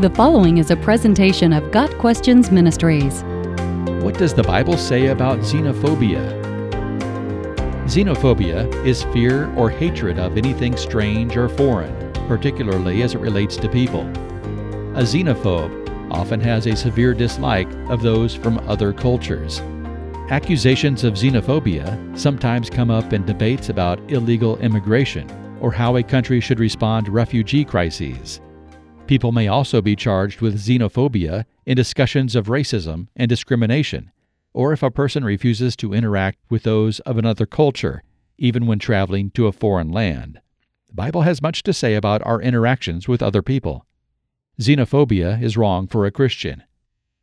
The following is a presentation of Got Questions Ministries. What does the Bible say about xenophobia? Xenophobia is fear or hatred of anything strange or foreign, particularly as it relates to people. A xenophobe often has a severe dislike of those from other cultures. Accusations of xenophobia sometimes come up in debates about illegal immigration or how a country should respond to refugee crises. People may also be charged with xenophobia in discussions of racism and discrimination, or if a person refuses to interact with those of another culture, even when traveling to a foreign land. The Bible has much to say about our interactions with other people. Xenophobia is wrong for a Christian.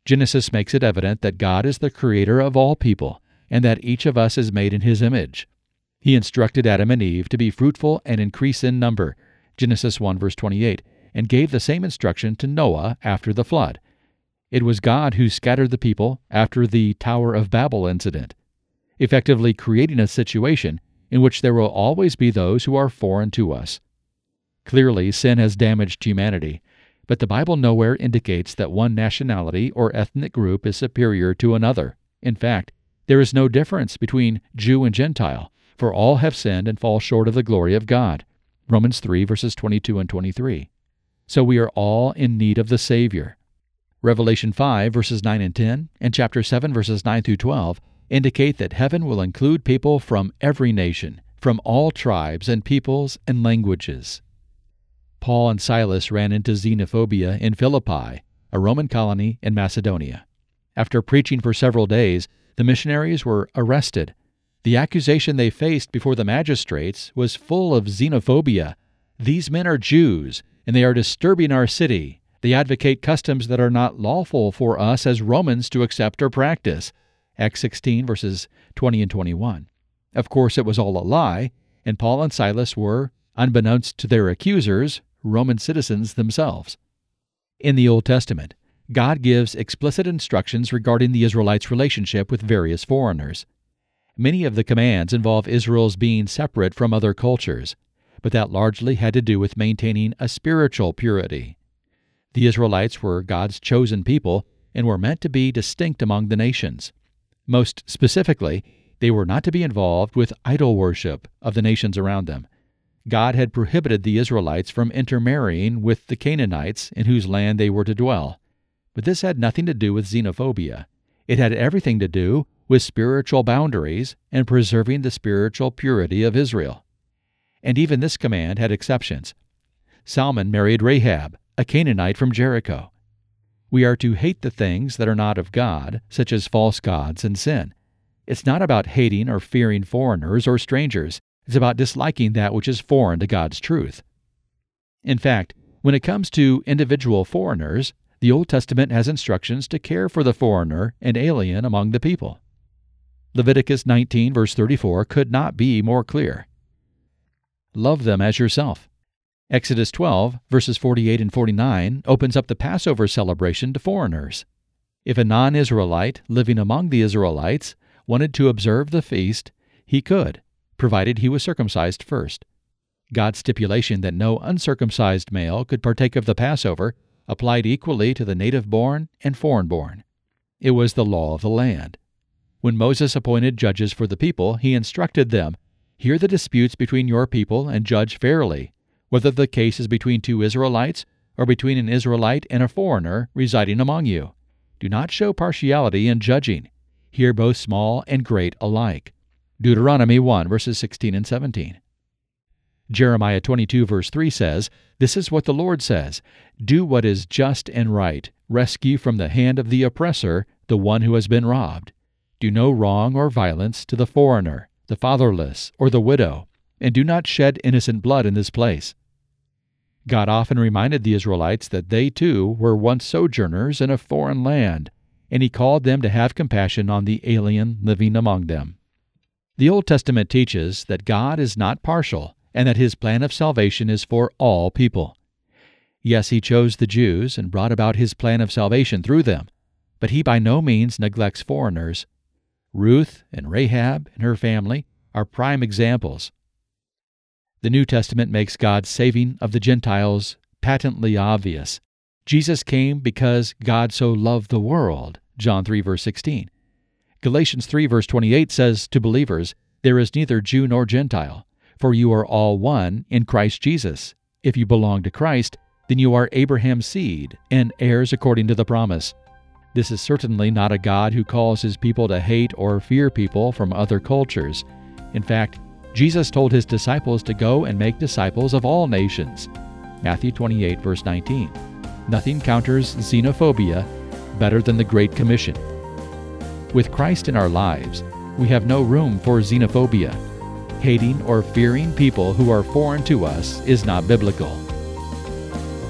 Genesis makes it evident that God is the creator of all people and that each of us is made in his image. He instructed Adam and Eve to be fruitful and increase in number, Genesis 1 verse 28, and gave the same instruction to Noah after the flood. It was God who scattered the people after the Tower of Babel incident, effectively creating a situation in which there will always be those who are foreign to us. Clearly, sin has damaged humanity, but the Bible nowhere indicates that one nationality or ethnic group is superior to another. In fact, there is no difference between Jew and Gentile, for all have sinned and fall short of the glory of God. Romans 3 verses 22 and 23. So we are all in need of the Savior. Revelation 5 verses 9 and 10 and chapter 7 verses 9 through 12 indicate that heaven will include people from every nation, from all tribes and peoples and languages. Paul and Silas ran into xenophobia in Philippi, a Roman colony in Macedonia. After preaching for several days, the missionaries were arrested. The accusation they faced before the magistrates was full of xenophobia. These men are Jews, and they are disturbing our city. They advocate customs that are not lawful for us as Romans to accept or practice. Acts 16, verses 20 and 21. Of course, it was all a lie, and Paul and Silas were, unbeknownst to their accusers, Roman citizens themselves. In the Old Testament, God gives explicit instructions regarding the Israelites' relationship with various foreigners. Many of the commands involve Israel's being separate from other cultures but that largely had to do with maintaining a spiritual purity. The Israelites were God's chosen people and were meant to be distinct among the nations. Most specifically, they were not to be involved with idol worship of the nations around them. God had prohibited the Israelites from intermarrying with the Canaanites in whose land they were to dwell. But this had nothing to do with xenophobia. It had everything to do with spiritual boundaries and preserving the spiritual purity of Israel and even this command had exceptions. Salmon married Rahab, a Canaanite from Jericho. We are to hate the things that are not of God, such as false gods and sin. It's not about hating or fearing foreigners or strangers. It's about disliking that which is foreign to God's truth. In fact, when it comes to individual foreigners, the Old Testament has instructions to care for the foreigner and alien among the people. Leviticus 19, verse 34, could not be more clear. Love them as yourself. Exodus 12, verses 48 and 49, opens up the Passover celebration to foreigners. If a non Israelite living among the Israelites wanted to observe the feast, he could, provided he was circumcised first. God's stipulation that no uncircumcised male could partake of the Passover applied equally to the native born and foreign born. It was the law of the land. When Moses appointed judges for the people, he instructed them Hear the disputes between your people and judge fairly, whether the case is between two Israelites or between an Israelite and a foreigner residing among you. Do not show partiality in judging. Hear both small and great alike. Deuteronomy 1 verses 16 and 17. Jeremiah 22 verse 3 says, This is what the Lord says Do what is just and right, rescue from the hand of the oppressor the one who has been robbed. Do no wrong or violence to the foreigner the fatherless, or the widow, and do not shed innocent blood in this place. God often reminded the Israelites that they too were once sojourners in a foreign land, and He called them to have compassion on the alien living among them. The Old Testament teaches that God is not partial and that His plan of salvation is for all people. Yes, He chose the Jews and brought about His plan of salvation through them, but He by no means neglects foreigners Ruth and Rahab and her family are prime examples. The New Testament makes God's saving of the Gentiles patently obvious. Jesus came because God so loved the world. John 3 verse 16. Galatians 3 verse 28 says to believers, There is neither Jew nor Gentile, for you are all one in Christ Jesus. If you belong to Christ, then you are Abraham's seed and heirs according to the promise. This is certainly not a God who calls his people to hate or fear people from other cultures. In fact, Jesus told his disciples to go and make disciples of all nations. Matthew 28, verse 19. Nothing counters xenophobia better than the Great Commission. With Christ in our lives, we have no room for xenophobia. Hating or fearing people who are foreign to us is not biblical.